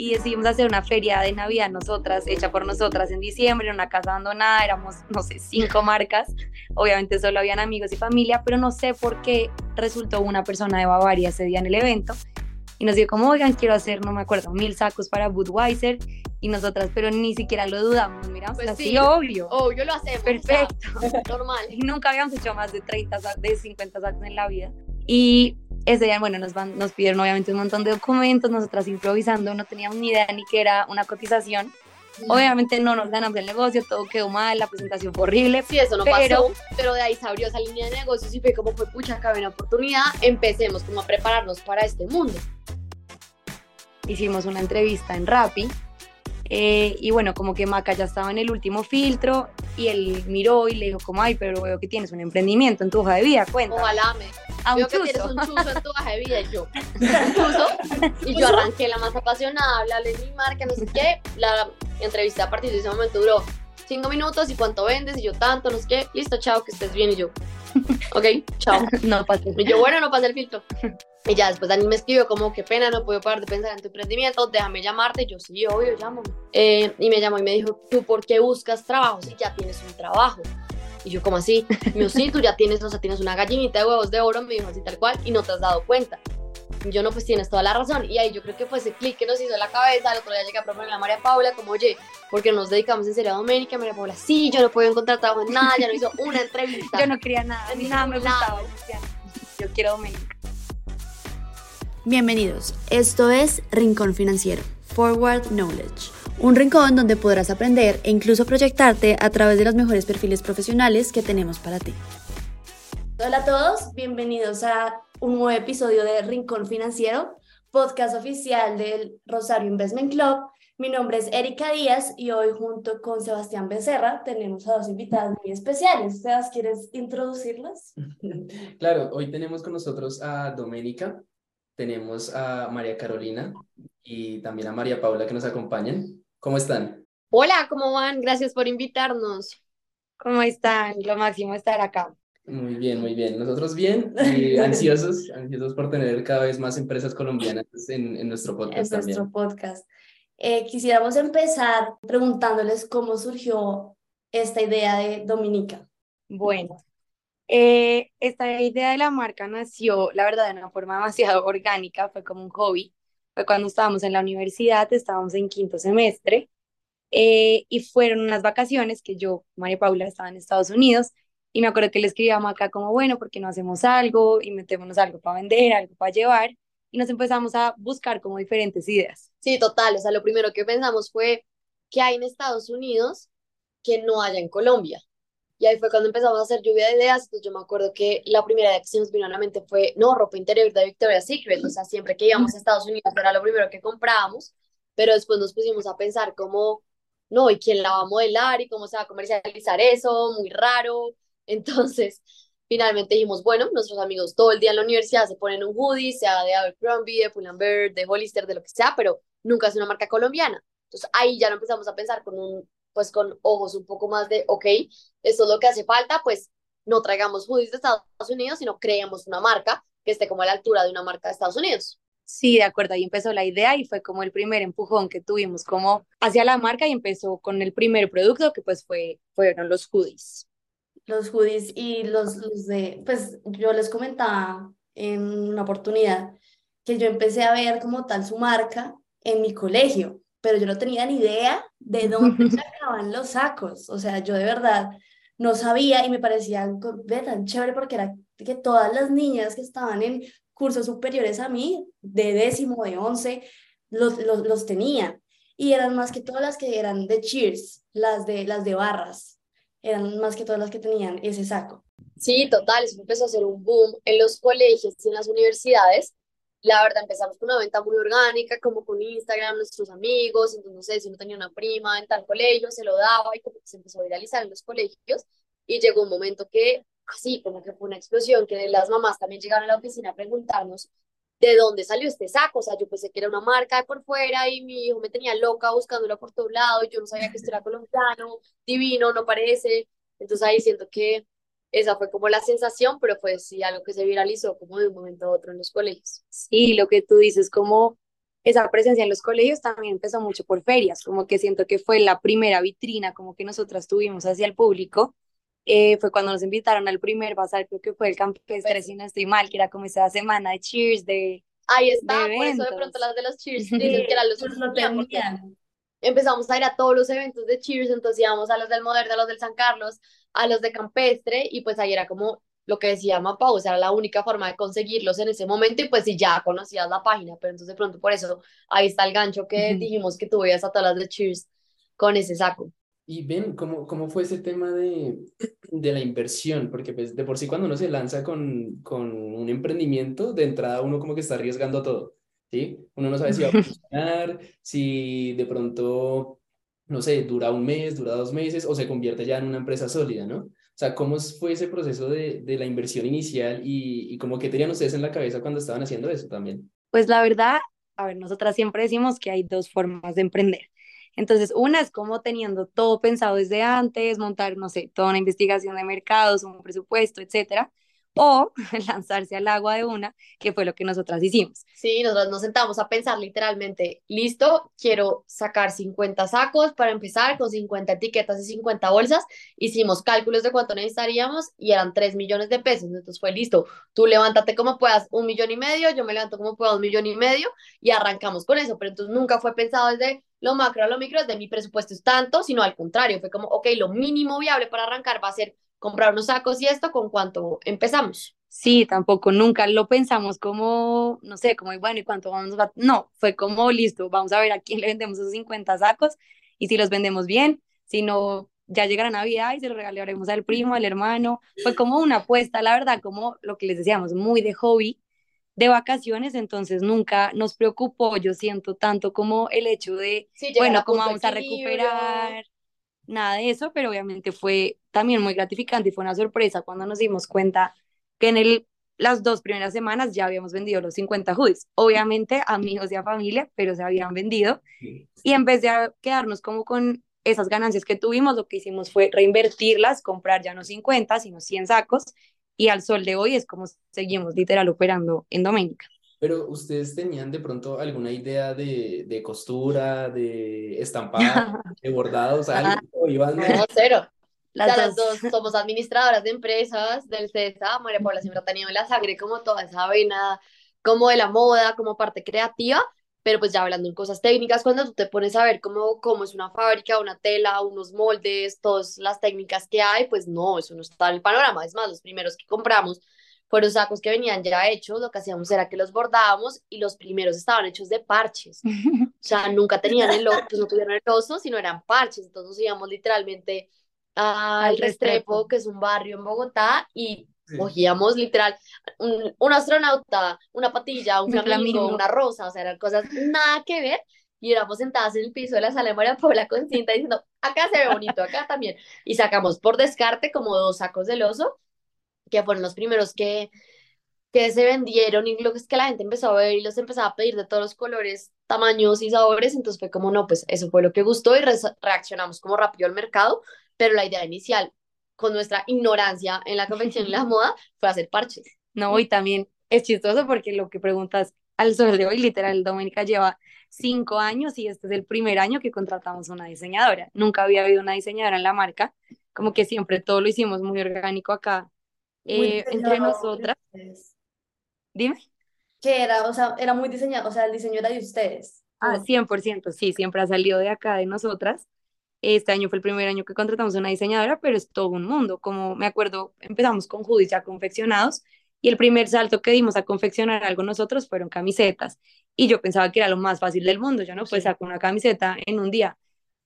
y decidimos hacer una feria de Navidad nosotras, hecha por nosotras en diciembre, en una casa abandonada, éramos, no sé, cinco marcas, obviamente solo habían amigos y familia, pero no sé por qué resultó una persona de Bavaria ese día en el evento y nos dijo como, oigan, quiero hacer, no me acuerdo, mil sacos para Budweiser y nosotras, pero ni siquiera lo dudamos, mira, Pues así, sí. obvio. Obvio lo hacemos. Perfecto. normal. Y nunca habíamos hecho más de 30, sa- de 50 sacos en la vida. Y ese día, bueno, nos, van, nos pidieron obviamente un montón de documentos, nosotras improvisando, no teníamos ni idea ni que era una cotización. Obviamente no nos ganamos el negocio, todo quedó mal, la presentación fue horrible. Sí, eso no Pero- pasó, pero de ahí se abrió esa línea de negocios y fue como fue pucha, acá una oportunidad, empecemos como a prepararnos para este mundo. Hicimos una entrevista en Rappi. Eh, y bueno, como que Maca ya estaba en el último filtro y él miró y le dijo como, ay, pero veo que tienes un emprendimiento en tu hoja de vida, cuenta. Ojalá me. A Veo que tienes chuzo. un chuzo en tu baja de vida y yo. ¿Un chuzo? Y yo arranqué la más apasionada, hablarle de mi marca, no sé qué. La entrevista a partir de ese momento duró cinco minutos y cuánto vendes y yo tanto, no sé qué. Listo, chao, que estés bien y yo. Ok, chao. No pasó. Y yo, bueno, no pasé el filtro. Y ya después Dani me escribió como, qué pena, no puedo parar de pensar en tu emprendimiento, déjame llamarte. Y yo, sí, obvio, llámame. Eh, y me llamó y me dijo, ¿tú por qué buscas trabajo si ya tienes un trabajo? Y yo, como así? Me dijo, sí, tú ya tienes, o sea, tienes una gallinita de huevos de oro, me dijo así tal cual, y no te has dado cuenta. Y yo, no, pues tienes toda la razón. Y ahí yo creo que fue ese clic que nos hizo en la cabeza. El otro día llegué a proponerle a María Paula, como, oye, ¿por qué no nos dedicamos en serio a Doménica? María Paula, sí, yo no puedo encontrar trabajo en nada, ya no hizo una entrevista. Yo no quería nada, ni nada me gustaba. Yo quiero Doménica. Bienvenidos, esto es Rincón Financiero, Forward Knowledge, un rincón donde podrás aprender e incluso proyectarte a través de los mejores perfiles profesionales que tenemos para ti. Hola a todos, bienvenidos a un nuevo episodio de Rincón Financiero, podcast oficial del Rosario Investment Club. Mi nombre es Erika Díaz y hoy junto con Sebastián Becerra tenemos a dos invitadas muy especiales. Sebas, ¿quieres introducirlas? Claro, hoy tenemos con nosotros a Doménica, tenemos a María Carolina y también a María Paula que nos acompañan. ¿Cómo están? Hola, ¿cómo van? Gracias por invitarnos. ¿Cómo están? Lo máximo estar acá. Muy bien, muy bien. Nosotros bien y ansiosos, ansiosos por tener cada vez más empresas colombianas en, en nuestro en podcast nuestro también. podcast. Eh, quisiéramos empezar preguntándoles cómo surgió esta idea de Dominica. Bueno, eh, esta idea de la marca nació, la verdad, de una forma demasiado orgánica, fue como un hobby. Fue cuando estábamos en la universidad, estábamos en quinto semestre, eh, y fueron unas vacaciones que yo, María Paula, estaba en Estados Unidos, y me acuerdo que le escribí a Maca como, bueno, ¿por qué no hacemos algo y metémonos algo para vender, algo para llevar? Y nos empezamos a buscar como diferentes ideas. Sí, total. O sea, lo primero que pensamos fue que hay en Estados Unidos que no haya en Colombia. Y ahí fue cuando empezamos a hacer lluvia de ideas. Entonces yo me acuerdo que la primera idea que se nos vino a la mente fue, no, ropa interior de Victoria's Secret. O sea, siempre que íbamos a Estados Unidos era lo primero que comprábamos. Pero después nos pusimos a pensar como, no, ¿y quién la va a modelar? ¿Y cómo se va a comercializar eso? Muy raro. Entonces, finalmente dijimos, bueno, nuestros amigos todo el día en la universidad se ponen un hoodie, sea de Abercrombie, de Pull&Bear, de Hollister, de lo que sea, pero nunca es una marca colombiana. Entonces ahí ya lo empezamos a pensar con un, pues con ojos un poco más de, ok, esto es lo que hace falta, pues no traigamos hoodies de Estados Unidos, sino creemos una marca que esté como a la altura de una marca de Estados Unidos. Sí, de acuerdo, ahí empezó la idea y fue como el primer empujón que tuvimos como hacia la marca y empezó con el primer producto que pues fue, fueron los hoodies. Los hoodies y los, los de, pues yo les comentaba en una oportunidad que yo empecé a ver como tal su marca en mi colegio, pero yo no tenía ni idea de dónde sacaban los sacos, o sea, yo de verdad no sabía y me parecía algo ve, tan chévere porque era que todas las niñas que estaban en cursos superiores a mí, de décimo, de once, los, los, los tenían. Y eran más que todas las que eran de cheers, las de, las de barras eran más que todas las que tenían ese saco. Sí, total, eso empezó a ser un boom en los colegios y en las universidades. La verdad, empezamos con una venta muy orgánica, como con Instagram, nuestros amigos, entonces no sé si uno tenía una prima en tal colegio, se lo daba y como que se empezó a viralizar en los colegios. Y llegó un momento que, así, como que fue una explosión, que las mamás también llegaron a la oficina a preguntarnos de dónde salió este saco. O sea, yo pensé que era una marca de por fuera y mi hijo me tenía loca buscándolo por todo lado y yo no sabía que esto era colombiano, divino, no parece. Entonces ahí siento que esa fue como la sensación, pero fue sí algo que se viralizó como de un momento a otro en los colegios. Sí, lo que tú dices, como esa presencia en los colegios también empezó mucho por ferias, como que siento que fue la primera vitrina como que nosotras tuvimos hacia el público. Eh, fue cuando nos invitaron al primer bazar, creo que fue el Campestre, si no estoy mal, que era como esa semana de cheers, de Ahí está, por eso de pronto las de los cheers dicen que eran los no empezamos a ir a todos los eventos de cheers, entonces íbamos a los del Moderno, a los del San Carlos, a los de Campestre, y pues ahí era como lo que decía Mapa, o sea, era la única forma de conseguirlos en ese momento, y pues si ya conocías la página, pero entonces de pronto por eso ahí está el gancho que dijimos que tú veías a todas las de cheers con ese saco. Y ven, ¿cómo, cómo fue ese tema de, de la inversión? Porque pues de por sí cuando uno se lanza con, con un emprendimiento, de entrada uno como que está arriesgando todo, ¿sí? Uno no sabe si va a funcionar, si de pronto, no sé, dura un mes, dura dos meses o se convierte ya en una empresa sólida, ¿no? O sea, ¿cómo fue ese proceso de, de la inversión inicial y, y cómo que tenían ustedes en la cabeza cuando estaban haciendo eso también? Pues la verdad, a ver, nosotras siempre decimos que hay dos formas de emprender entonces, una es como teniendo todo pensado desde antes, montar, no sé, toda una investigación de mercados, un presupuesto, etcétera, o lanzarse al agua de una, que fue lo que nosotras hicimos. Sí, nosotros nos sentamos a pensar literalmente, listo, quiero sacar 50 sacos para empezar con 50 etiquetas y 50 bolsas. Hicimos cálculos de cuánto necesitaríamos y eran 3 millones de pesos. Entonces fue listo, tú levántate como puedas un millón y medio, yo me levanto como pueda un millón y medio y arrancamos con eso. Pero entonces nunca fue pensado desde lo macro a lo micro, desde mi presupuesto es tanto, sino al contrario, fue como, ok, lo mínimo viable para arrancar va a ser comprar unos sacos y esto con cuánto empezamos. Sí, tampoco nunca lo pensamos como, no sé, como, bueno, ¿y cuánto vamos a...? No, fue como, listo, vamos a ver a quién le vendemos esos 50 sacos y si los vendemos bien, si no, ya llegará Navidad y se los regalaremos al primo, al hermano. Fue como una apuesta, la verdad, como lo que les decíamos, muy de hobby, de vacaciones, entonces nunca nos preocupó, yo siento tanto como el hecho de, bueno, cómo vamos a recuperar, nada de eso, pero obviamente fue también muy gratificante y fue una sorpresa cuando nos dimos cuenta que en el, las dos primeras semanas ya habíamos vendido los 50 hoodies. Obviamente amigos y a familia, pero se habían vendido. Y en vez de quedarnos como con esas ganancias que tuvimos, lo que hicimos fue reinvertirlas, comprar ya no 50, sino 100 sacos. Y al sol de hoy es como seguimos literal operando en Doménica. Pero ustedes tenían de pronto alguna idea de, de costura, de estampado, de bordado, o sea, algo, iban No, cero. Las, dos. somos administradoras de empresas del CESA, María Paula siempre ha tenido en la sangre como toda esa vena, como de la moda, como parte creativa, pero pues ya hablando en cosas técnicas, cuando tú te pones a ver cómo, cómo es una fábrica, una tela, unos moldes, todas las técnicas que hay, pues no, eso no está en el panorama. Es más, los primeros que compramos fueron sacos que venían ya hechos, lo que hacíamos era que los bordábamos y los primeros estaban hechos de parches. O sea, nunca tenían el pues no tuvieron el oso, sino eran parches. Entonces íbamos literalmente al Restrepo, que es un barrio en Bogotá, y cogíamos literal un, un, astronauta, una patilla, un flamingo, una rosa, o sea, eran cosas nada que ver. Y éramos sentadas en el piso de la sala de María Paula con cinta diciendo, acá se ve bonito, acá también. Y sacamos por descarte como dos sacos del oso, que fueron los primeros que, que se vendieron y lo que es que la gente empezó a ver y los empezaba a pedir de todos los colores, tamaños y sabores, entonces fue como, no, pues eso fue lo que gustó y reaccionamos como rápido al mercado, pero la idea inicial, con nuestra ignorancia en la confección y la moda, fue hacer parches. No, y también es chistoso porque lo que preguntas al sol de hoy, literal, Doménica lleva cinco años y este es el primer año que contratamos una diseñadora. Nunca había habido una diseñadora en la marca, como que siempre todo lo hicimos muy orgánico acá eh, entre nosotras. Dime. Que era, o sea, era muy diseñado, o sea, el diseño era de ustedes. Ah, 100%, sí, siempre ha salido de acá de nosotras. Este año fue el primer año que contratamos a una diseñadora, pero es todo un mundo. Como me acuerdo, empezamos con hoodies ya confeccionados y el primer salto que dimos a confeccionar algo nosotros fueron camisetas. Y yo pensaba que era lo más fácil del mundo. Yo no puedo sacar una camiseta en un día.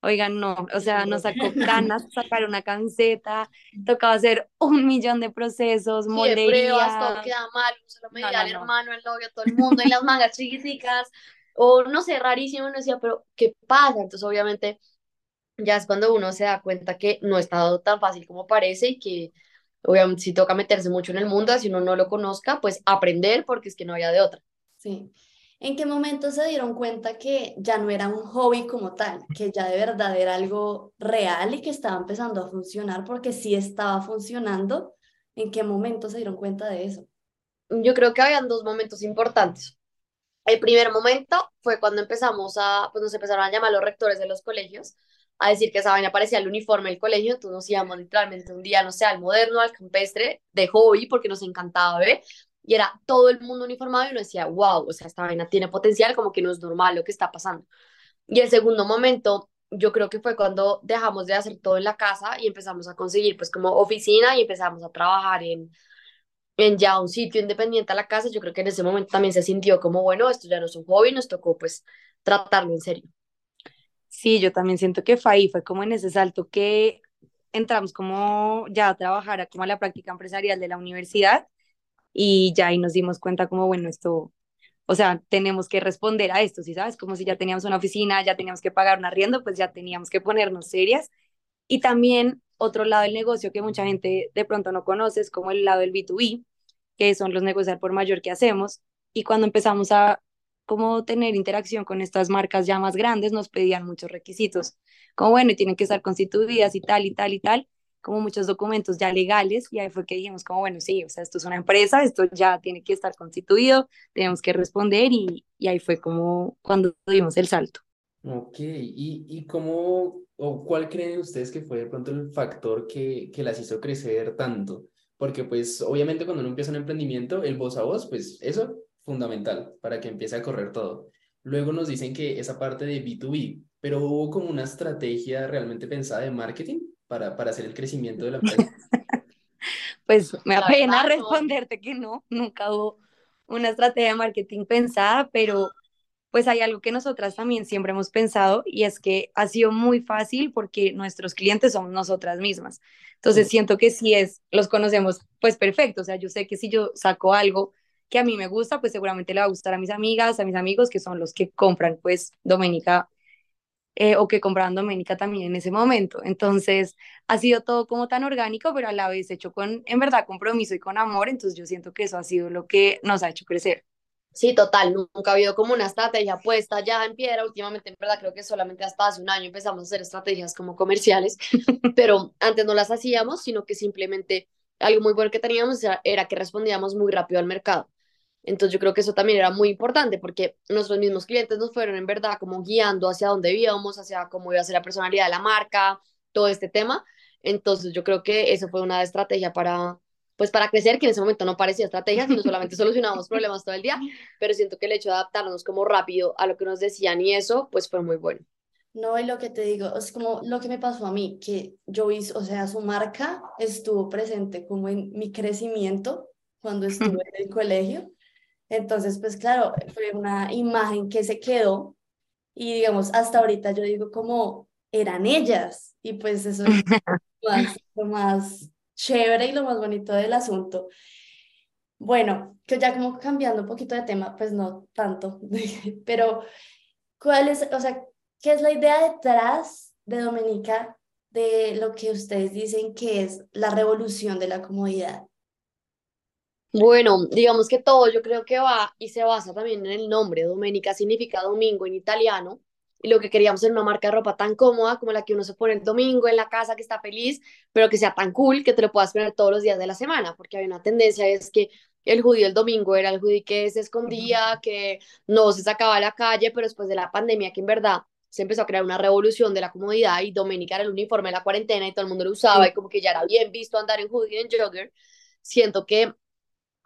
Oigan, no, o sea, nos sacó ganas sacar una camiseta, tocaba hacer un millón de procesos, molderías. pruebas, todo queda mal, se lo medía el hermano, el novio, todo el mundo, y las mangas chiquiticas, o no sé, rarísimo, uno decía, pero ¿qué pasa? Entonces, obviamente, ya es cuando uno se da cuenta que no está tan fácil como parece y que obviamente si toca meterse mucho en el mundo, si uno no lo conozca, pues aprender porque es que no había de otra. Sí. ¿En qué momento se dieron cuenta que ya no era un hobby como tal, que ya de verdad era algo real y que estaba empezando a funcionar porque sí estaba funcionando? ¿En qué momento se dieron cuenta de eso? Yo creo que habían dos momentos importantes. El primer momento fue cuando empezamos a, pues nos empezaron a llamar los rectores de los colegios a decir que esa vaina parecía el uniforme del colegio, entonces nos íbamos literalmente un día, no sé, al moderno, al campestre, de hobby, porque nos encantaba ver, y era todo el mundo uniformado y uno decía, wow, o sea, esta vaina tiene potencial, como que no es normal lo que está pasando. Y el segundo momento, yo creo que fue cuando dejamos de hacer todo en la casa y empezamos a conseguir pues como oficina y empezamos a trabajar en, en ya un sitio independiente a la casa. Yo creo que en ese momento también se sintió como, bueno, esto ya no es un hobby, nos tocó pues tratarlo en serio. Sí, yo también siento que fue ahí, fue como en ese salto que entramos como ya a trabajar como a la práctica empresarial de la universidad y ya ahí nos dimos cuenta como, bueno, esto, o sea, tenemos que responder a esto, ¿sí sabes? Como si ya teníamos una oficina, ya teníamos que pagar un arriendo, pues ya teníamos que ponernos serias. Y también otro lado del negocio que mucha gente de pronto no conoce es como el lado del B2B, que son los negocios por mayor que hacemos. Y cuando empezamos a como tener interacción con estas marcas ya más grandes, nos pedían muchos requisitos, como bueno, y tienen que estar constituidas y tal y tal y tal, como muchos documentos ya legales, y ahí fue que dijimos como, bueno, sí, o sea, esto es una empresa, esto ya tiene que estar constituido, tenemos que responder, y, y ahí fue como cuando dimos el salto. Ok, ¿y, y cómo o cuál creen ustedes que fue de pronto el factor que, que las hizo crecer tanto? Porque pues obviamente cuando uno empieza un emprendimiento, el voz a voz, pues eso fundamental para que empiece a correr todo. Luego nos dicen que esa parte de B2B, pero hubo como una estrategia realmente pensada de marketing para, para hacer el crecimiento de la empresa. pues me apena responderte que no, nunca hubo una estrategia de marketing pensada, pero pues hay algo que nosotras también siempre hemos pensado y es que ha sido muy fácil porque nuestros clientes somos nosotras mismas. Entonces siento que si es, los conocemos pues perfecto, o sea, yo sé que si yo saco algo que a mí me gusta, pues seguramente le va a gustar a mis amigas, a mis amigos, que son los que compran, pues, Doménica, eh, o que compraban Doménica también en ese momento. Entonces, ha sido todo como tan orgánico, pero a la vez hecho con, en verdad, compromiso y con amor, entonces yo siento que eso ha sido lo que nos ha hecho crecer. Sí, total, nunca ha habido como una estrategia puesta ya en piedra. Últimamente, en verdad, creo que solamente hasta hace un año empezamos a hacer estrategias como comerciales, pero antes no las hacíamos, sino que simplemente algo muy bueno que teníamos era que respondíamos muy rápido al mercado. Entonces yo creo que eso también era muy importante porque nuestros mismos clientes nos fueron en verdad como guiando hacia dónde íbamos, hacia cómo iba a ser la personalidad de la marca, todo este tema. Entonces yo creo que eso fue una estrategia para, pues para crecer, que en ese momento no parecía estrategia, sino solamente solucionábamos problemas todo el día, pero siento que el hecho de adaptarnos como rápido a lo que nos decían y eso, pues fue muy bueno. No, y lo que te digo, es como lo que me pasó a mí, que yo hice, o sea, su marca estuvo presente como en mi crecimiento cuando estuve en el colegio entonces, pues claro, fue una imagen que se quedó y digamos, hasta ahorita yo digo como eran ellas y pues eso es lo más chévere y lo más bonito del asunto. Bueno, que ya como cambiando un poquito de tema, pues no tanto, pero ¿cuál es, o sea, qué es la idea detrás de Dominica de lo que ustedes dicen que es la revolución de la comodidad? Bueno, digamos que todo yo creo que va y se basa también en el nombre. Domenica significa domingo en italiano. Y lo que queríamos era una marca de ropa tan cómoda como la que uno se pone el domingo en la casa, que está feliz, pero que sea tan cool que te lo puedas poner todos los días de la semana, porque hay una tendencia, es que el judío el domingo era el judío que se escondía, que no se sacaba a la calle, pero después de la pandemia, que en verdad se empezó a crear una revolución de la comodidad y Domenica era el uniforme de la cuarentena y todo el mundo lo usaba y como que ya era bien visto andar en judío en jogger, siento que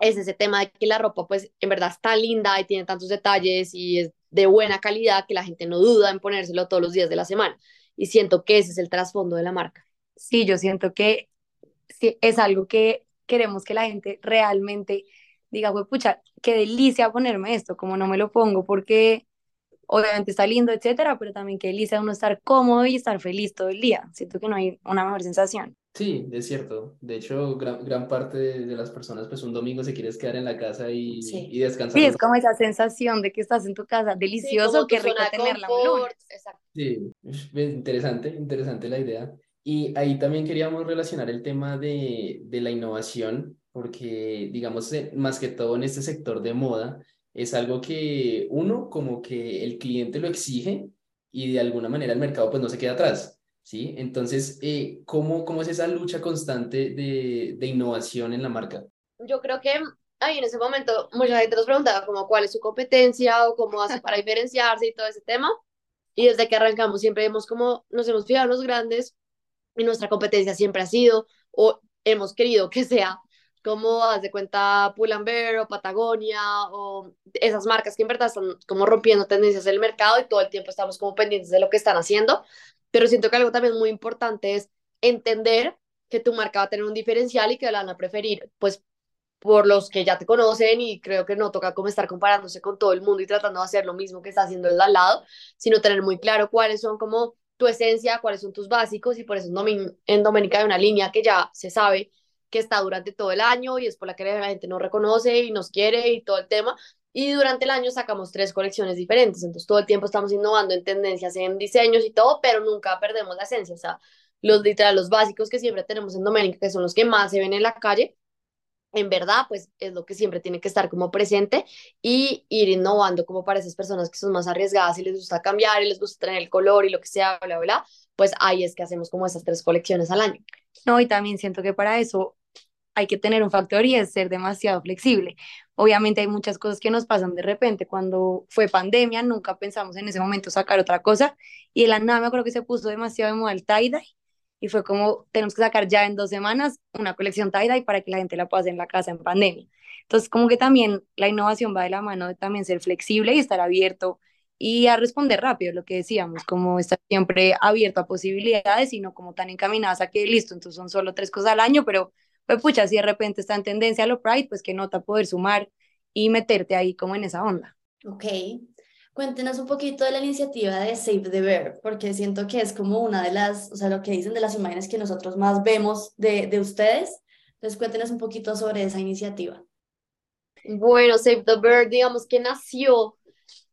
es ese tema de que la ropa pues en verdad está linda y tiene tantos detalles y es de buena calidad que la gente no duda en ponérselo todos los días de la semana. Y siento que ese es el trasfondo de la marca. Sí, yo siento que es algo que queremos que la gente realmente diga, güey, pucha, qué delicia ponerme esto, como no me lo pongo, porque obviamente está lindo, etcétera, pero también qué delicia uno estar cómodo y estar feliz todo el día. Siento que no hay una mejor sensación. Sí, es cierto. De hecho, gran, gran parte de, las personas, pues un domingo se quieres quedar en la casa y, y descansar. Sí, es como esa sensación de que estás en tu casa, delicioso, que rico tenerla Sí, interesante, interesante la idea. Y ahí también queríamos relacionar el tema de, de la innovación, porque digamos, eh, más que todo en este sector de moda, es algo que uno como que el cliente lo exige y de alguna manera el mercado pues no se queda atrás. ¿Sí? Entonces, eh, ¿cómo, ¿cómo es esa lucha constante de, de innovación en la marca? Yo creo que ahí en ese momento mucha gente nos preguntaba como cuál es su competencia o cómo hace para diferenciarse y todo ese tema. Y desde que arrancamos siempre hemos como, nos hemos fijado en los grandes y nuestra competencia siempre ha sido o hemos querido que sea como haz de cuenta Pull&Bear o Patagonia o esas marcas que en verdad están como rompiendo tendencias del mercado y todo el tiempo estamos como pendientes de lo que están haciendo, pero siento que algo también muy importante es entender que tu marca va a tener un diferencial y que la van a preferir pues por los que ya te conocen y creo que no toca como estar comparándose con todo el mundo y tratando de hacer lo mismo que está haciendo el al lado, sino tener muy claro cuáles son como tu esencia, cuáles son tus básicos y por eso en Doménica hay una línea que ya se sabe que está durante todo el año y es por la que la gente nos reconoce y nos quiere y todo el tema. Y durante el año sacamos tres colecciones diferentes, entonces todo el tiempo estamos innovando en tendencias, en diseños y todo, pero nunca perdemos la esencia, o sea, los literal, los básicos que siempre tenemos en Doménica, que son los que más se ven en la calle, en verdad, pues es lo que siempre tiene que estar como presente y ir innovando como para esas personas que son más arriesgadas y les gusta cambiar y les gusta tener el color y lo que sea, bla, bla, pues ahí es que hacemos como esas tres colecciones al año. No, y también siento que para eso hay que tener un factor y es ser demasiado flexible. Obviamente hay muchas cosas que nos pasan de repente. Cuando fue pandemia, nunca pensamos en ese momento sacar otra cosa y el la nada me acuerdo que se puso demasiado de moda el tie-dye y fue como, tenemos que sacar ya en dos semanas una colección tie-dye para que la gente la hacer en la casa en pandemia. Entonces, como que también la innovación va de la mano de también ser flexible y estar abierto y a responder rápido, lo que decíamos, como estar siempre abierto a posibilidades y no como tan encaminadas a que listo, entonces son solo tres cosas al año, pero pues pucha, si de repente está en tendencia a lo Pride, pues que nota poder sumar y meterte ahí como en esa onda. Ok. Cuéntenos un poquito de la iniciativa de Save the Bear, porque siento que es como una de las, o sea, lo que dicen de las imágenes que nosotros más vemos de, de ustedes. Entonces, cuéntenos un poquito sobre esa iniciativa. Bueno, Save the Bird, digamos que nació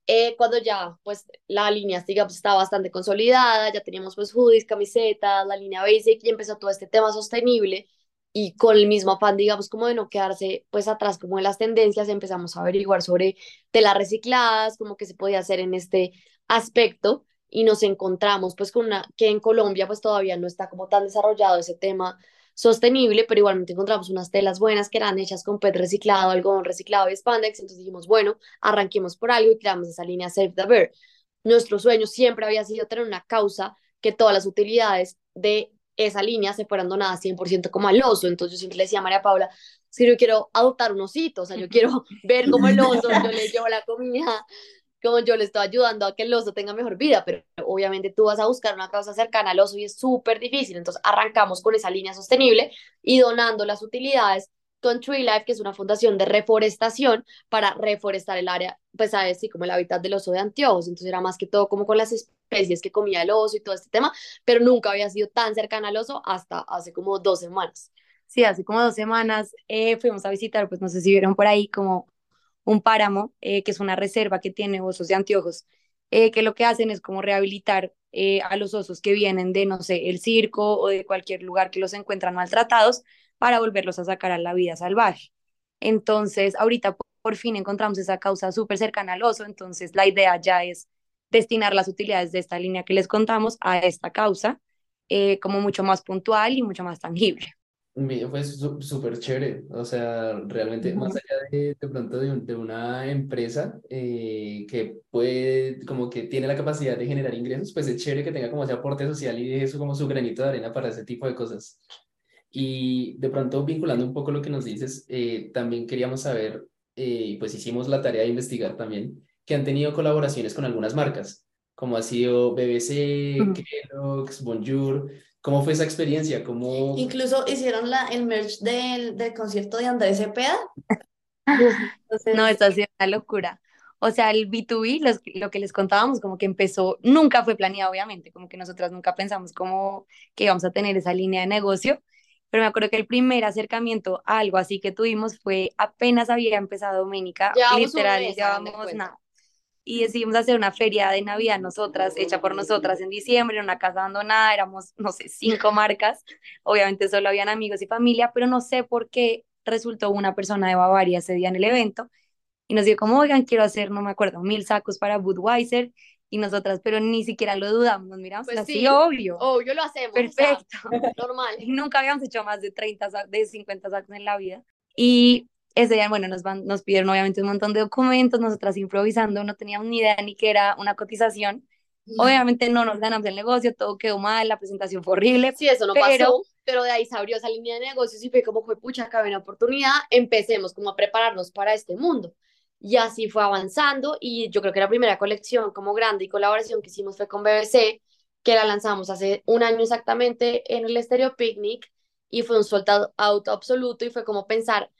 eh, cuando ya, pues, la línea, digamos, estaba bastante consolidada, ya teníamos, pues, hoodies, camisetas, la línea basic, y empezó todo este tema sostenible, y con el mismo afán, digamos, como de no quedarse, pues, atrás como de las tendencias, empezamos a averiguar sobre telas recicladas, como que se podía hacer en este aspecto, y nos encontramos, pues, con una, que en Colombia, pues, todavía no está como tan desarrollado ese tema sostenible, pero igualmente encontramos unas telas buenas que eran hechas con PET reciclado, algodón reciclado y spandex, entonces dijimos, bueno, arranquemos por algo y creamos esa línea Save the Bear. Nuestro sueño siempre había sido tener una causa que todas las utilidades de esa línea se fueran donadas 100% como al oso, entonces yo siempre le decía a María Paula, si yo quiero adoptar un osito, o sea, yo quiero ver cómo el oso, yo le llevo la comida, como yo le estoy ayudando a que el oso tenga mejor vida, pero obviamente tú vas a buscar una causa cercana al oso y es súper difícil. Entonces arrancamos con esa línea sostenible y donando las utilidades con Tree Life, que es una fundación de reforestación para reforestar el área, pues así como el hábitat del oso de anteojos. Entonces era más que todo como con las especies que comía el oso y todo este tema, pero nunca había sido tan cercana al oso hasta hace como dos semanas. Sí, hace como dos semanas eh, fuimos a visitar, pues no sé si vieron por ahí como un páramo, eh, que es una reserva que tiene osos de anteojos, eh, que lo que hacen es como rehabilitar eh, a los osos que vienen de, no sé, el circo o de cualquier lugar que los encuentran maltratados para volverlos a sacar a la vida salvaje. Entonces, ahorita por, fin encontramos esa causa súper cercana al oso, entonces la idea ya es destinar las utilidades de esta línea que les contamos a esta causa, como mucho más puntual y mucho más tangible. Fue súper chévere, o sea, realmente más allá de, de pronto de, de una empresa eh, que puede, como que tiene la capacidad de generar ingresos, pues es chévere que tenga como ese aporte social y eso como su granito de arena para ese tipo de cosas. Y de pronto vinculando un poco lo que nos dices, eh, también queríamos saber, eh, pues hicimos la tarea de investigar también, que han tenido colaboraciones con algunas marcas, como ha sido BBC, Kellogg's, Bonjour, ¿Cómo fue esa experiencia? ¿Cómo... Incluso hicieron la, el merch del, del concierto de Andrés Cepeda. No, esto ha sido una locura. O sea, el B2B, los, lo que les contábamos, como que empezó, nunca fue planeado, obviamente, como que nosotras nunca pensamos como que íbamos a tener esa línea de negocio, pero me acuerdo que el primer acercamiento a algo así que tuvimos fue apenas había empezado Doménica, literal, llevábamos nada. Y decidimos hacer una feria de Navidad nosotras, hecha por nosotras en diciembre, en una casa abandonada, éramos, no sé, cinco marcas, obviamente solo habían amigos y familia, pero no sé por qué resultó una persona de Bavaria ese día en el evento y nos dijo como, oigan, quiero hacer, no me acuerdo, mil sacos para Budweiser y nosotras, pero ni siquiera lo dudamos, nos miramos pues así, obvio. Obvio lo hacemos. Perfecto. normal. Y nunca habíamos hecho más de 30, de 50 sacos en la vida. Y ese día, bueno, nos, van, nos pidieron obviamente un montón de documentos, nosotras improvisando, no teníamos ni idea ni que era una cotización. Obviamente no nos ganamos el negocio, todo quedó mal, la presentación fue horrible. Sí, eso no pero, pasó, pero de ahí se abrió esa línea de negocios y fue como fue, pucha, acá una oportunidad, empecemos como a prepararnos para este mundo. Y así fue avanzando y yo creo que la primera colección como grande y colaboración que hicimos fue con BBC, que la lanzamos hace un año exactamente en el Stereo Picnic y fue un soldado auto absoluto y fue como pensar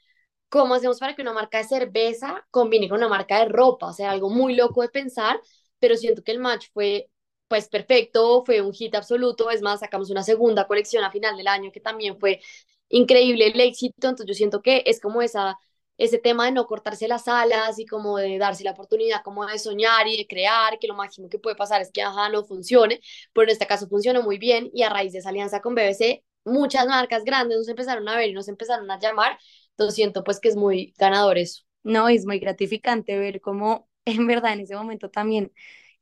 cómo hacemos para que una marca de cerveza combine con una marca de ropa, o sea, algo muy loco de pensar, pero siento que el match fue pues perfecto, fue un hit absoluto, es más, sacamos una segunda colección a final del año que también fue increíble el éxito, entonces yo siento que es como esa ese tema de no cortarse las alas y como de darse la oportunidad como de soñar y de crear, que lo máximo que puede pasar es que ajá, no funcione, pero en este caso funcionó muy bien y a raíz de esa alianza con BBC, muchas marcas grandes nos empezaron a ver y nos empezaron a llamar, entonces siento pues que es muy ganador eso. No, es muy gratificante ver cómo en verdad en ese momento también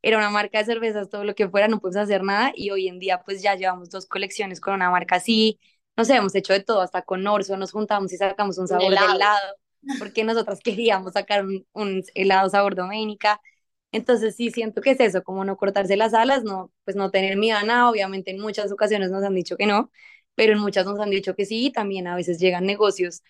era una marca de cervezas, todo lo que fuera, no puedes hacer nada y hoy en día pues ya llevamos dos colecciones con una marca así, no sé, hemos hecho de todo, hasta con Orso nos juntamos y sacamos un sabor helado. de helado, porque nosotras queríamos sacar un, un helado sabor doménica, entonces sí siento que es eso, como no cortarse las alas, no, pues no tener miedo a nada, obviamente en muchas ocasiones nos han dicho que no, pero en muchas nos han dicho que sí, y también a veces llegan negocios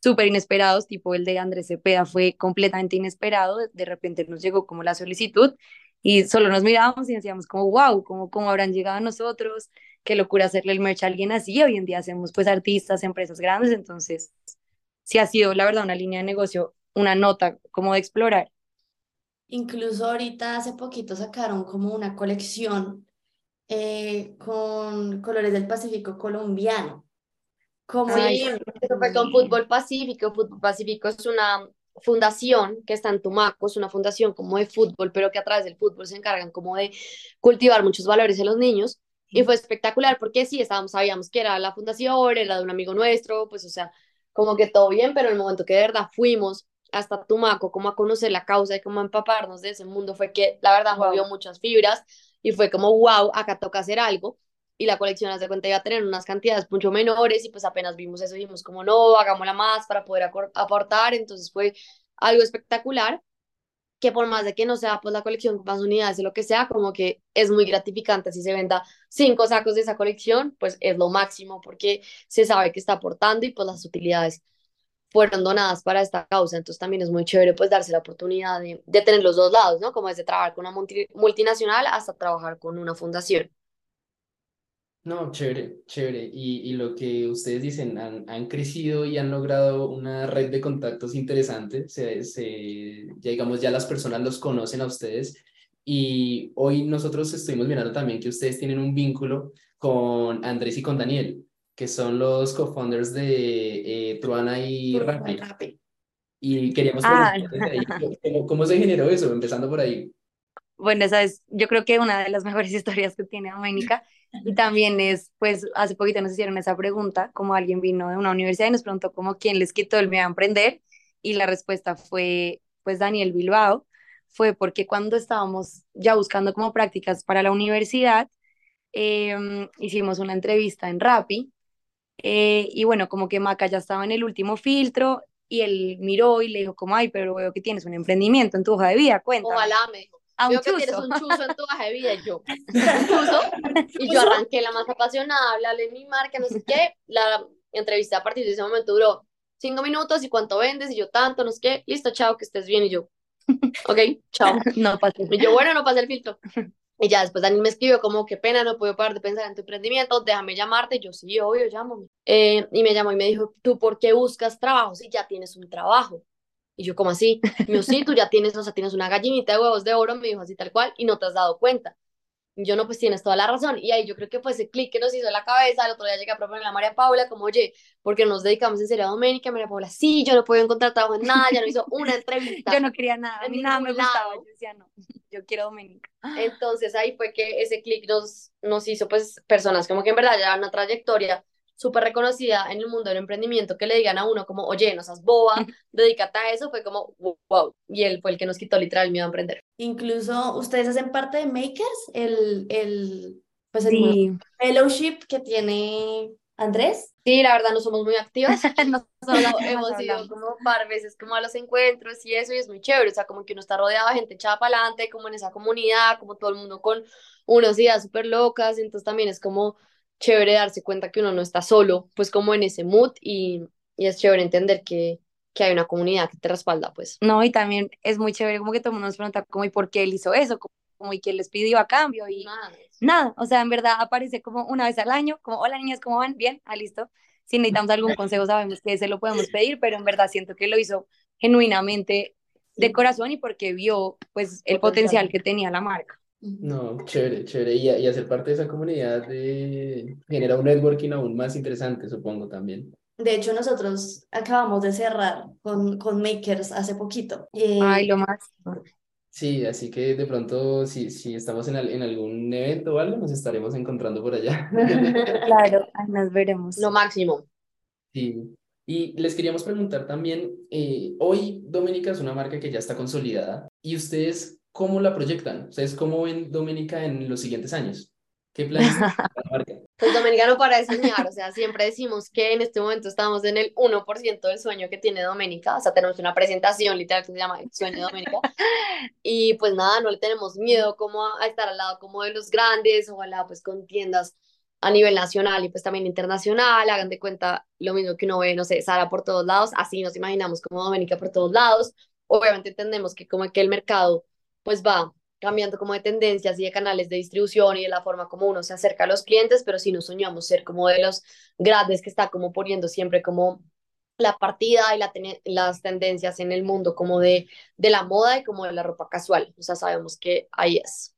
súper inesperados, tipo el de Andrés Cepeda fue completamente inesperado, de, repente nos llegó como la solicitud y solo nos mirábamos y decíamos como, wow, ¿cómo, cómo habrán llegado a nosotros? Qué locura hacerle el merch a alguien así. Hoy en día hacemos pues artistas, empresas grandes, entonces sí ha sido la verdad una línea de negocio, una nota como de explorar. Incluso ahorita hace poquito sacaron como una colección eh, con colores del Pacífico colombiano. Como Sí, eso fue con Fútbol Pacífico. Fútbol Pacífico es una fundación que está en Tumaco, es una fundación como de fútbol, pero que a través del fútbol se encargan como de cultivar muchos valores en los niños. Y fue espectacular porque sí, estábamos, sabíamos que era la fundación, era de un amigo nuestro, pues o sea, como que todo bien, pero el momento que de verdad fuimos hasta Tumaco, como a conocer la causa y como a empaparnos de ese mundo, fue que la verdad Wow. movió muchas fibras y fue como, wow, acá toca hacer algo. Y la colección, hace cuenta, iba a tener unas cantidades mucho menores y pues apenas vimos eso, dijimos como, no, hagámosla más para poder aportar. Entonces fue algo espectacular que por más de que no sea pues la colección con más unidades o lo que sea, como que es muy gratificante si se venda cinco sacos de esa colección, pues es lo máximo porque se sabe que está aportando y pues las utilidades fueron donadas para esta causa, entonces también es muy chévere pues darse la oportunidad de, de tener los dos lados, ¿no? Como desde trabajar con una multi- multinacional hasta trabajar con una fundación. No, chévere, chévere. Y, y lo que ustedes dicen, han, han crecido y han logrado una red de contactos interesante. Se, se, ya digamos, ya las personas los conocen a ustedes. Y hoy nosotros estuvimos mirando también que ustedes tienen un vínculo con Andrés y con Daniel, que son los co-founders de eh, Truana y Rappi. Y queríamos Ah. ahí, ¿cómo, cómo se generó eso? Empezando por ahí. Bueno, esa es, yo creo que una de las mejores historias que tiene Doménica. Y también es, pues, hace poquito nos hicieron esa pregunta, como alguien vino de una universidad y nos preguntó como quién les quitó el miedo a emprender. Y la respuesta fue, pues, Daniel Bilbao. Fue porque cuando estábamos ya buscando como prácticas para la universidad, em, hicimos una entrevista en Rappi. eh, y bueno, como que Maca ya estaba en el último filtro y él miró y le dijo como, ay, pero veo que tienes un emprendimiento en tu hoja de vida, cuéntame. Ojalá me dijo, A un veo que tienes chuzo. un chuzo en tu hoja de vida yo, un chuzo, y yo arranqué la más apasionada, hablarle de mi marca, no sé qué, la entrevista a partir de ese momento duró cinco minutos y cuánto vendes y yo tanto, no sé qué, listo, chao, que estés bien y yo, ok, chao. No pasó. Y yo, bueno, no pasé el filtro. Y ya después Dani me escribió como, qué pena, no puedo parar de pensar en tu emprendimiento, déjame llamarte. Y yo, sí, obvio, llámame. Eh, y me llamó y me dijo, ¿tú por qué buscas trabajo si ya tienes un trabajo? Y yo, como así? Me dijo, sí, tú ya tienes, o sea, tienes una gallinita de huevos de oro, me dijo así tal cual, y no te has dado cuenta. Y yo, no, pues tienes toda la razón. Y ahí yo creo que fue ese clic que nos hizo en la cabeza. El otro día llegué a proponerle a María Paula, como, oye, ¿por qué nos dedicamos en serio a Doménica? María Paula, sí, yo no puedo encontrar trabajo en nada, ya no hizo una entrevista. Yo no quería nada, a mí nada me gustaba, lado. yo decía no, yo quiero Doménica. Entonces ahí fue que ese clic nos, nos hizo pues personas como que en verdad ya una trayectoria súper reconocida en el mundo del emprendimiento que le digan a uno como, oye, no seas boba, dedícate a eso, fue como, wow, y él fue el que nos quitó literal el miedo a emprender. Incluso ustedes hacen parte de Makers, el, el, pues el Sí, fellowship que tiene Andrés. Sí, la verdad no somos muy activas. No Solo hemos ido como un par de veces como a los encuentros y eso, y es muy chévere, o sea, como que uno está rodeado de gente echada para adelante, como en esa comunidad, como todo el mundo con unas ideas súper locas, entonces también es como chévere darse cuenta que uno no está solo, pues como en ese mood, y, y es chévere entender que, que hay una comunidad que te respalda, pues. No, y también es muy chévere como que todo el mundo nos pregunta cómo y por qué él hizo eso, como, como y quién les pidió a cambio y Nada. nada, o sea, en verdad aparece como una vez al año, como hola niñas, ¿cómo van? Bien, ah, listo. Si necesitamos algún consejo sabemos que se lo podemos pedir, pero en verdad siento que lo hizo genuinamente de corazón y porque vio pues el potencial que tenía la marca. No, chévere, chévere. Y, y hacer parte de esa comunidad de... genera un networking aún más interesante, supongo también. De hecho, nosotros acabamos de cerrar con, con Makers hace poquito. Eh, Ay, lo más. Sí, así que de pronto, si, si estamos en, al- en algún evento o algo, nos estaremos encontrando por allá. Claro, nos veremos. Lo máximo. Sí. Y les queríamos preguntar también, eh, hoy Doménica es una marca que ya está consolidada, ¿y ustedes cómo la proyectan? ¿Ustedes cómo ven Doménica en los siguientes años? ¿Qué planes tienen para la marca? Pues Doménica para diseñar, o sea, siempre decimos que en este momento estamos en el 1% del sueño que tiene Doménica, o sea, tenemos una presentación literal que se llama El Sueño de Doménica, y pues nada, no le tenemos miedo como a, a estar al lado como de los grandes, ojalá pues con tiendas a nivel nacional y pues también internacional, hagan de cuenta lo mismo que uno ve, no sé, Sara por todos lados, así nos imaginamos como Doménica por todos lados, obviamente entendemos que como que el mercado pues va cambiando como de tendencias y de canales de distribución y de la forma como uno se acerca a los clientes, pero sí nos soñamos ser como de los grandes que está como poniendo siempre como la partida y la ten- las tendencias en el mundo como de, de la moda y como de la ropa casual. O sea, sabemos que ahí es.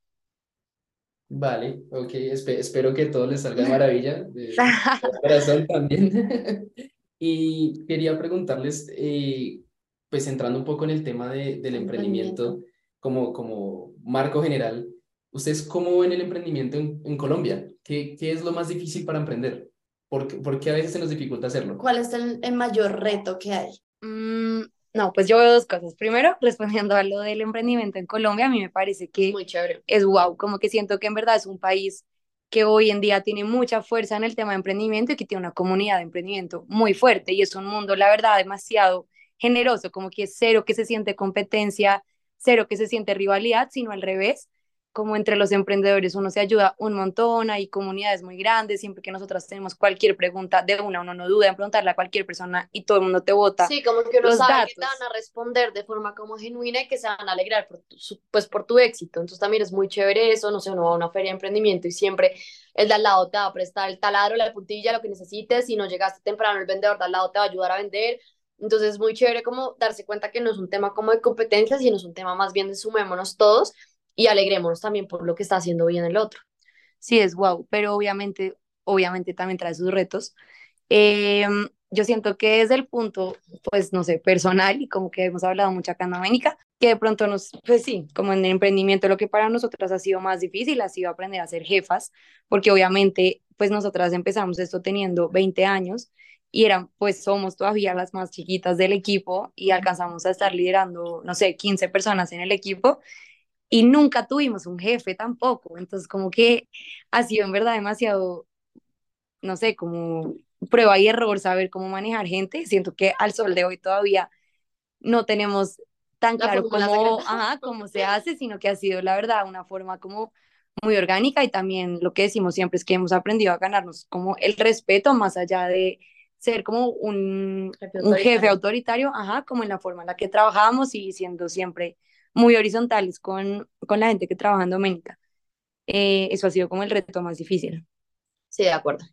Vale, ok, espe- espero que todo les salga de maravilla, de, de corazón también. Y quería preguntarles, eh, pues entrando un poco en el tema de, del emprendimiento, como, como marco general, ¿ustedes cómo ven el emprendimiento en, en Colombia? ¿Qué, qué es lo más difícil para emprender? ¿Por, qué- por qué a veces se nos dificulta hacerlo? ¿Cuál es el, el mayor reto que hay? Mm, no, pues yo veo dos cosas. Primero, respondiendo a lo del emprendimiento en Colombia, a mí me parece que Muy chévere. es wow, como que siento que en verdad es un país que hoy en día tiene mucha fuerza en el tema de emprendimiento y que tiene una comunidad de emprendimiento muy fuerte y es un mundo, la verdad, demasiado generoso, como que cero que se siente competencia, cero que se siente rivalidad, sino al revés, como entre los emprendedores uno se ayuda un montón, hay comunidades muy grandes, siempre que nosotras tenemos cualquier pregunta de una, uno no duda en preguntarle a cualquier persona y todo el mundo te vota. Sí, como que uno los sabe que te datos. van a responder de forma como genuina y que se van a alegrar por tu, pues por tu éxito. Entonces también es muy chévere eso, no sé, uno va a una feria de emprendimiento y siempre el de al lado te va a prestar el taladro, la puntilla, lo que necesites. Si no llegaste temprano, el vendedor de al lado te va a ayudar a vender. Entonces es muy chévere como darse cuenta que no es un tema como de competencia, sino es un tema más bien de sumémonos todos y alegrémonos también por lo que está haciendo bien el otro. sí es wow, pero obviamente, obviamente también trae sus retos. Eh, yo siento que desde el punto, pues no sé, personal y como que hemos hablado mucho acá en Doménica, que de pronto nos, pues sí, como en el emprendimiento lo que para nosotras ha sido más difícil ha sido aprender a ser jefas, porque obviamente pues nosotras empezamos esto teniendo 20 años y eran, pues somos todavía las más chiquitas del equipo y alcanzamos a estar liderando, no sé, 15 personas en el equipo y nunca tuvimos un jefe tampoco, entonces como que ha sido en verdad demasiado, no sé, como prueba y error saber cómo manejar gente. Siento que al sol de hoy todavía no tenemos tan La claro cómo, ajá, cómo se hace, sino que ha sido, la verdad, una forma como muy orgánica y también lo que decimos siempre es que hemos aprendido a ganarnos como el respeto más allá de ser como un, Jefe un jefe autoritario. ajá, como en la forma en la que trabajamos y siendo siempre muy horizontales con, con la gente que trabaja en Doménica. Eh, eso ha sido como el reto más difícil. Sí, de acuerdo.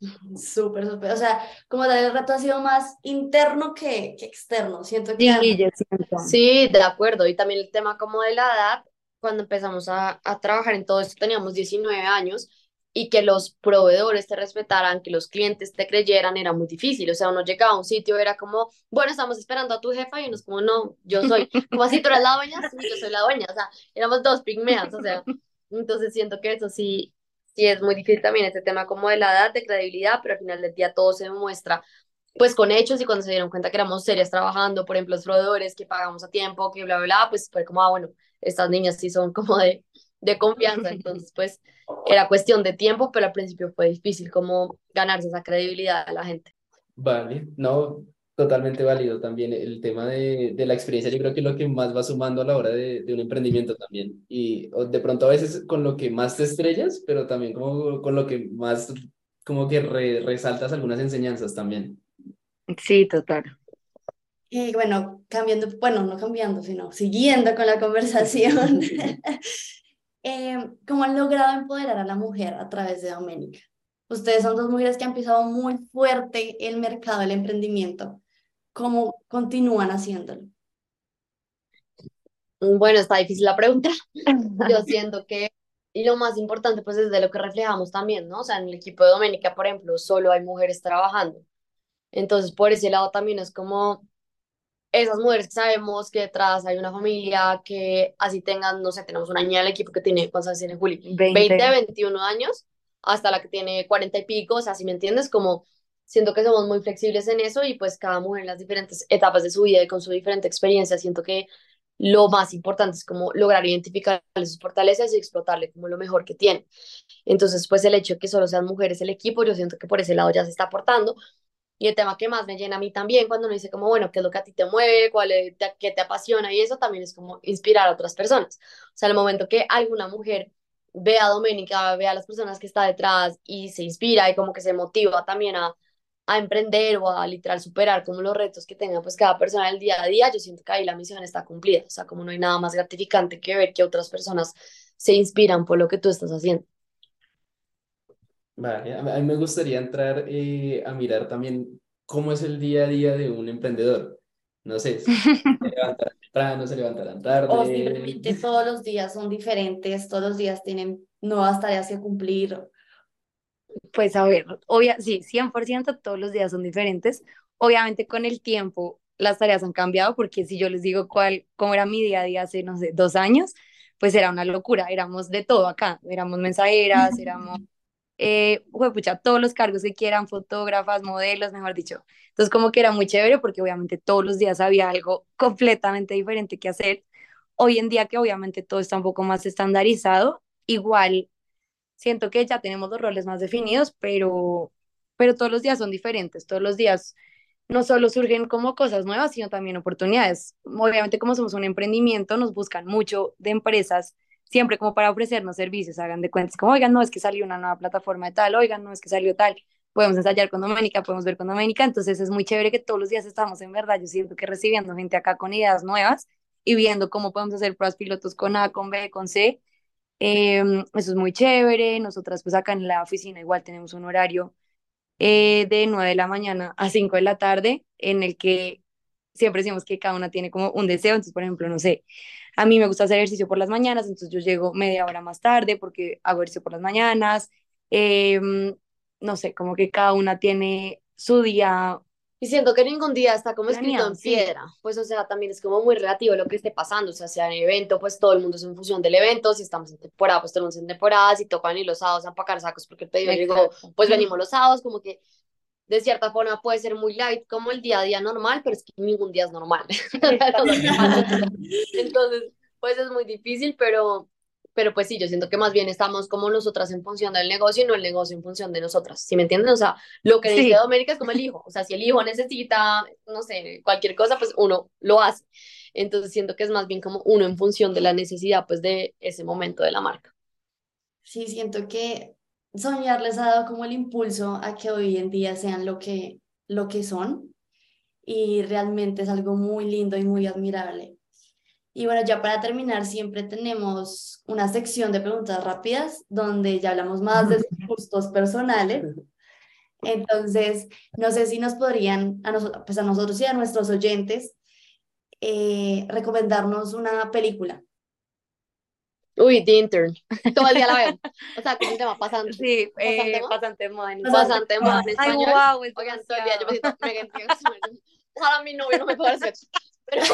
Súper, súper. O sea, como tal, el reto ha sido más interno que, que externo. Siento que Sí, yo siento. Sí, de acuerdo. Y también el tema como de la edad, cuando empezamos a, a trabajar en todo esto teníamos 19 años y que los proveedores te respetaran, que los clientes te creyeran, era muy difícil. O sea, uno llegaba a un sitio, era como, bueno, estamos esperando a tu jefa y uno es como, no, yo soy, como así, tú eres la dueña, sí, yo soy la dueña. O sea, éramos dos pigmeas, o sea, entonces siento que eso sí, sí es muy difícil también, este tema como de la edad, de credibilidad, pero al final del día todo se demuestra pues con hechos y cuando se dieron cuenta que éramos serias trabajando, por ejemplo, los proveedores que pagamos a tiempo, que bla, bla, bla, pues fue como, ah, bueno, estas niñas sí son como de, de confianza. Entonces, pues era cuestión de tiempo, pero al principio fue difícil como ganarse esa credibilidad a la gente. Vale, no, totalmente válido también el tema de, de la experiencia. Yo creo que es lo que más va sumando a la hora de, de un emprendimiento también. Y de pronto a veces con lo que más te estrellas, pero también como con lo que más como que resaltas algunas enseñanzas también. Sí, total. Y bueno, cambiando, bueno, no cambiando, sino siguiendo con la conversación, eh, ¿cómo han logrado empoderar a la mujer a través de Doménica? Ustedes son dos mujeres que han pisado muy fuerte el mercado del emprendimiento. ¿Cómo continúan haciéndolo? Bueno, está difícil la pregunta. Yo siento que y lo más importante, pues, es de lo que reflejamos también, ¿no? O sea, en el equipo de Doménica, por ejemplo, solo hay mujeres trabajando. Entonces, por ese lado también es como esas mujeres que sabemos que detrás hay una familia, que así tengan, no sé, tenemos una niña del equipo que tiene, ¿cuántos años tiene Juli? 20. 21 años, hasta la que tiene 40 y pico, o sea, si me entiendes, como siento que somos muy flexibles en eso y pues cada mujer en las diferentes etapas de su vida y con su diferente experiencia, siento que lo más importante es como lograr identificar sus fortalezas y explotarle como lo mejor que tiene. Entonces, pues el hecho de que solo sean mujeres el equipo, yo siento que por ese lado ya se está aportando. Y el tema que más me llena a mí también, cuando uno dice como, bueno, ¿qué es lo que a ti te mueve? ¿Cuál es, qué te apasiona? Y eso también es como inspirar a otras personas. O sea, el momento que alguna mujer ve a Doménica, ve a las personas que está detrás y se inspira y como que se motiva también a, a emprender o a literal superar como los retos que tenga pues cada persona el día a día, yo siento que ahí la misión está cumplida, o sea, como no hay nada más gratificante que ver que otras personas se inspiran por lo que tú estás haciendo. Vale, a mí me gustaría entrar eh, a mirar también cómo es el día a día de un emprendedor. No sé, se levantarán temprano, se levantarán tarde. O simplemente todos los días son diferentes, todos los días tienen nuevas tareas que cumplir, pues a ver, obvia, sí, 100% todos los días son diferentes. Obviamente con el tiempo las tareas han cambiado porque si yo les digo cuál, cómo era mi día a día hace, no sé, dos años, pues era una locura, éramos de todo acá, éramos mensajeras, éramos, eh, pucha, todos los cargos que quieran, fotógrafas, modelos, mejor dicho. Entonces como que era muy chévere porque obviamente todos los días había algo completamente diferente que hacer. Hoy en día que obviamente todo está un poco más estandarizado, igual siento que ya tenemos los roles más definidos, pero, pero todos los días son diferentes, todos los días no solo surgen como cosas nuevas, sino también oportunidades. Obviamente como somos un emprendimiento, nos buscan mucho de empresas, siempre como para ofrecernos servicios, hagan de cuentas, como, oigan, no, es que salió una nueva plataforma de tal, oigan, no, es que salió tal, podemos ensayar con Doménica, podemos ver con Doménica, entonces es muy chévere que todos los días estamos en verdad, yo siento que recibiendo gente acá con ideas nuevas y viendo cómo podemos hacer pruebas pilotos con A, con B, con C, Em, eso es muy chévere. Nosotras pues acá en la oficina igual tenemos un horario eh, de 9 de la mañana a 5 de la tarde en el que siempre decimos que cada una tiene como un deseo. Entonces, por ejemplo, no sé, a mí me gusta hacer ejercicio por las mañanas, entonces yo llego media hora más tarde porque hago ejercicio por las mañanas. Em, no sé, como que cada una tiene su día. Y siento que ningún día está como escrito en piedra, pues o sea, también es como muy relativo lo que esté pasando, o sea, si hay evento, pues todo el mundo es en función del evento, si estamos en temporada, pues todo el mundo en temporada, si tocan y los sábados a empacar sacos porque el pedido llegó, pues venimos los sábados, como que de cierta forma puede ser muy light como el día a día normal, pero es que ningún día es normal. Entonces, pues es muy difícil, pero pero pues sí, yo siento que más bien estamos como nosotras en función del negocio y no el negocio en función de nosotras, ¿sí me entienden? O sea, lo que dice Doménica es como el hijo, o sea, si el hijo necesita, no sé, cualquier cosa, pues uno lo hace. Entonces siento que es más bien como uno en función de la necesidad, pues de ese momento de la marca. Sí, siento que soñar les ha dado como el impulso a que hoy en día sean lo que, lo que son y realmente es algo muy lindo y muy admirable. Y bueno, ya para terminar, siempre tenemos una sección de preguntas rápidas donde ya hablamos más de gustos personales. Entonces, no sé si nos podrían, a, nosotros, pues a nosotros y a nuestros oyentes, eh, recomendarnos una película. Uy, The Intern. Todo el día la veo. O sea, es un tema pasante. Sí, eh, pasante moda. Pasante moda en español. Ay, wow, Oigan, todo el día yo me siento mega Ojalá mi novio no me pueda hacer. Pero,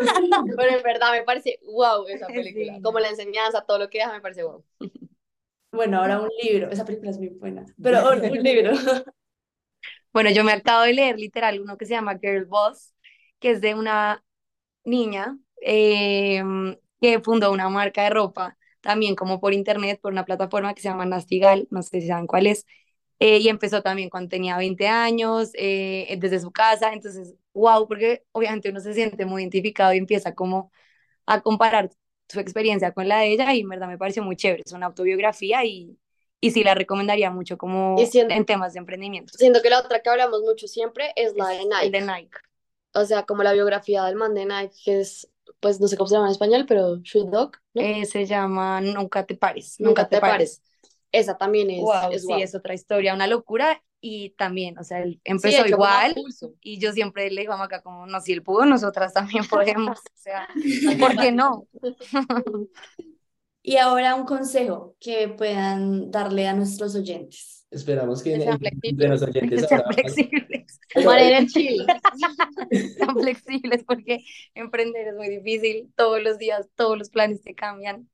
pero en verdad me parece wow esa película. Como la enseñanza, todo lo que deja me parece wow. Bueno, ahora un libro. Esa película es muy buena. Pero un libro. Bueno, yo me acabo de leer literal uno que se llama Girl Boss, que es de una niña em, que fundó una marca de ropa también como por internet, por una plataforma que se llama Nastigal, no sé si saben cuál es, eh, y empezó también cuando tenía 20 años, eh, desde su casa, entonces, wow, porque obviamente uno se siente muy identificado y empieza como a comparar su experiencia con la de ella y en verdad me pareció muy chévere, es una autobiografía y, y sí la recomendaría mucho como en temas de emprendimiento. Siento que la otra que hablamos mucho siempre es la de Nike. El de Nike. O sea, como la biografía del man de Nike, que es pues no sé cómo se llama en español, pero Shoot Dog, ¿no? Eh, se llama Nunca te pares. Nunca, te, pares. Esa también es, wow, sí, es otra historia, una locura. Y también, o sea, él empezó igual y yo siempre le digo a Maca como, no, si él pudo, nosotras también podemos. o sea, ¿por qué no? y ahora un consejo que puedan darle a nuestros oyentes. Esperamos que, sean flexibles. oyentes sean flexibles. sean flexibles porque emprender es muy difícil. Todos los días, todos los planes te cambian.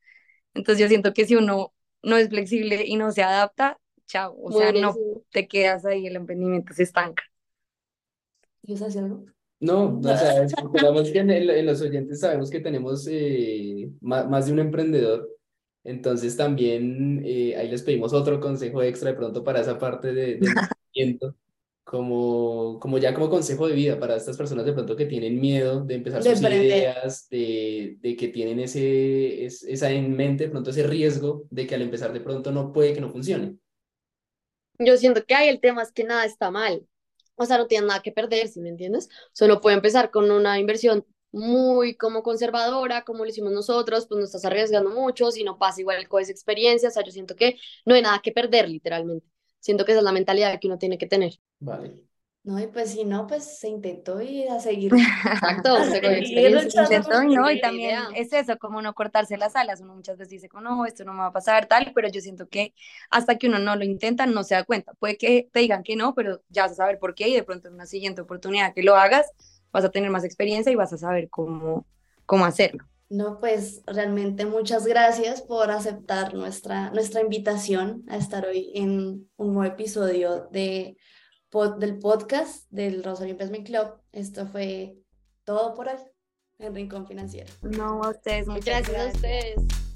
Entonces yo siento que si uno no es flexible y no se adapta, chao. O sea, no te quedas ahí, el emprendimiento se estanca. ¿Quieres hacer algo? No, o sea, esperamos que en, los oyentes sabemos que tenemos eh, más, más de un emprendedor entonces también eh, ahí les pedimos otro consejo extra de pronto para esa parte de, de emprendimiento, como, como ya como consejo de vida para estas personas de pronto que tienen miedo de empezar sus ideas, de, de, que tienen ese, esa en mente, de pronto ese riesgo de que al empezar de pronto no puede que no funcione. Yo siento que hay el tema es que nada está mal. O sea, no tienen nada que perder, ¿sí me entiendes? Solo puede empezar con una inversión muy como conservadora, como lo hicimos nosotros, pues no estás arriesgando mucho, si no pasa igual con esa experiencia, o sea, yo siento que no hay nada que perder, literalmente. Siento que esa es la mentalidad que uno tiene que tener. Vale. No, y pues si no, pues se intentó y a seguir. Exacto, se intentó y no, y también es eso, como no cortarse las alas. Uno muchas veces dice, no, esto no me va a pasar, tal, pero yo siento que hasta que uno no lo intenta, no se da cuenta. Puede que te digan que no, pero ya vas a saber por qué y de pronto en una siguiente oportunidad que lo hagas, vas a tener más experiencia y vas a saber cómo, cómo hacerlo. No, pues realmente muchas gracias por aceptar nuestra, nuestra invitación a estar hoy en un nuevo episodio de, del podcast del Rosario Investment Club. Esto fue todo por hoy en Rincón Financiero. No, a ustedes, muchas, gracias a ustedes.